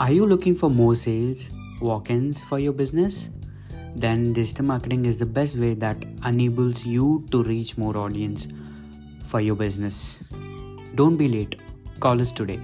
Are you looking for more sales, walk ins for your business? Then digital marketing is the best way that enables you to reach more audience for your business. Don't be late. Call us today.